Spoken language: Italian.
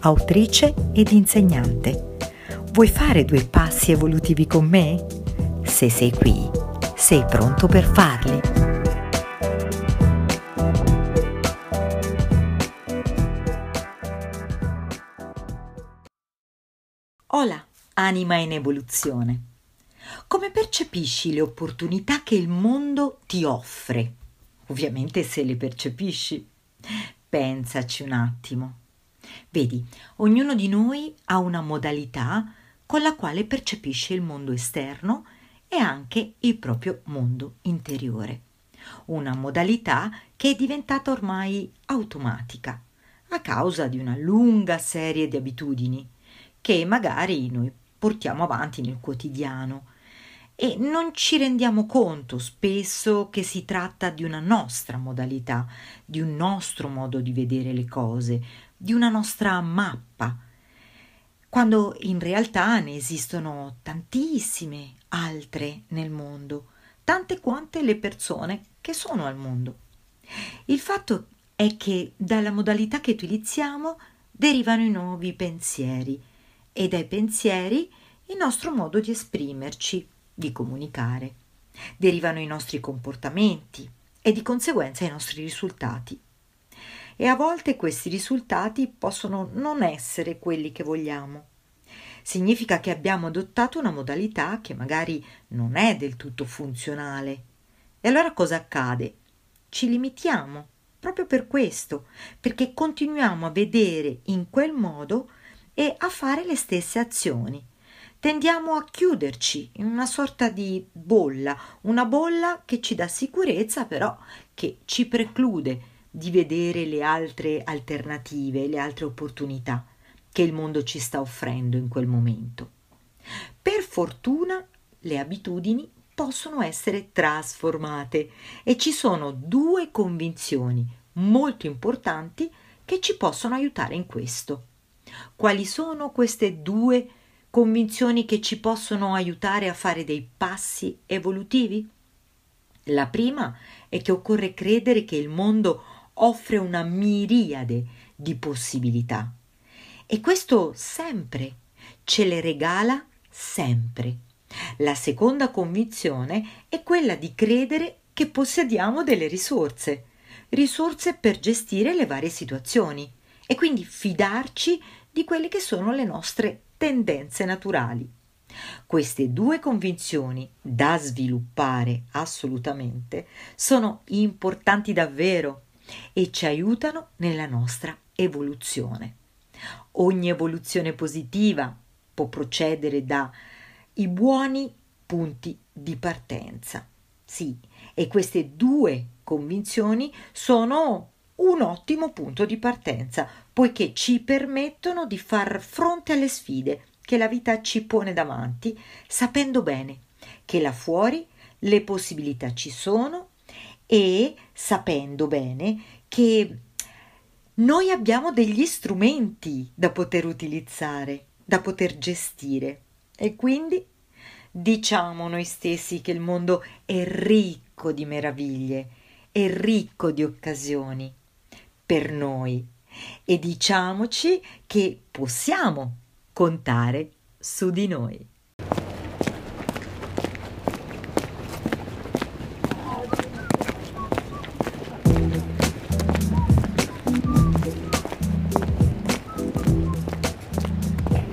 autrice ed insegnante. Vuoi fare due passi evolutivi con me? Se sei qui, sei pronto per farli. Hola, anima in evoluzione. Come percepisci le opportunità che il mondo ti offre? Ovviamente se le percepisci. Pensaci un attimo. Vedi, ognuno di noi ha una modalità con la quale percepisce il mondo esterno e anche il proprio mondo interiore. Una modalità che è diventata ormai automatica a causa di una lunga serie di abitudini che magari noi portiamo avanti nel quotidiano e non ci rendiamo conto spesso che si tratta di una nostra modalità, di un nostro modo di vedere le cose, di una nostra mappa, quando in realtà ne esistono tantissime altre nel mondo, tante quante le persone che sono al mondo. Il fatto è che dalla modalità che utilizziamo derivano i nuovi pensieri e dai pensieri il nostro modo di esprimerci di comunicare. Derivano i nostri comportamenti e di conseguenza i nostri risultati. E a volte questi risultati possono non essere quelli che vogliamo. Significa che abbiamo adottato una modalità che magari non è del tutto funzionale. E allora cosa accade? Ci limitiamo proprio per questo, perché continuiamo a vedere in quel modo e a fare le stesse azioni tendiamo a chiuderci in una sorta di bolla, una bolla che ci dà sicurezza però che ci preclude di vedere le altre alternative, le altre opportunità che il mondo ci sta offrendo in quel momento. Per fortuna le abitudini possono essere trasformate e ci sono due convinzioni molto importanti che ci possono aiutare in questo. Quali sono queste due convinzioni? che ci possono aiutare a fare dei passi evolutivi? La prima è che occorre credere che il mondo offre una miriade di possibilità e questo sempre ce le regala sempre. La seconda convinzione è quella di credere che possediamo delle risorse, risorse per gestire le varie situazioni e quindi fidarci di quelle che sono le nostre tendenze naturali. Queste due convinzioni da sviluppare assolutamente sono importanti davvero e ci aiutano nella nostra evoluzione. Ogni evoluzione positiva può procedere dai buoni punti di partenza. Sì, e queste due convinzioni sono un ottimo punto di partenza, poiché ci permettono di far fronte alle sfide che la vita ci pone davanti, sapendo bene che là fuori le possibilità ci sono e sapendo bene che noi abbiamo degli strumenti da poter utilizzare, da poter gestire e quindi diciamo noi stessi che il mondo è ricco di meraviglie, è ricco di occasioni per noi e diciamoci che possiamo contare su di noi.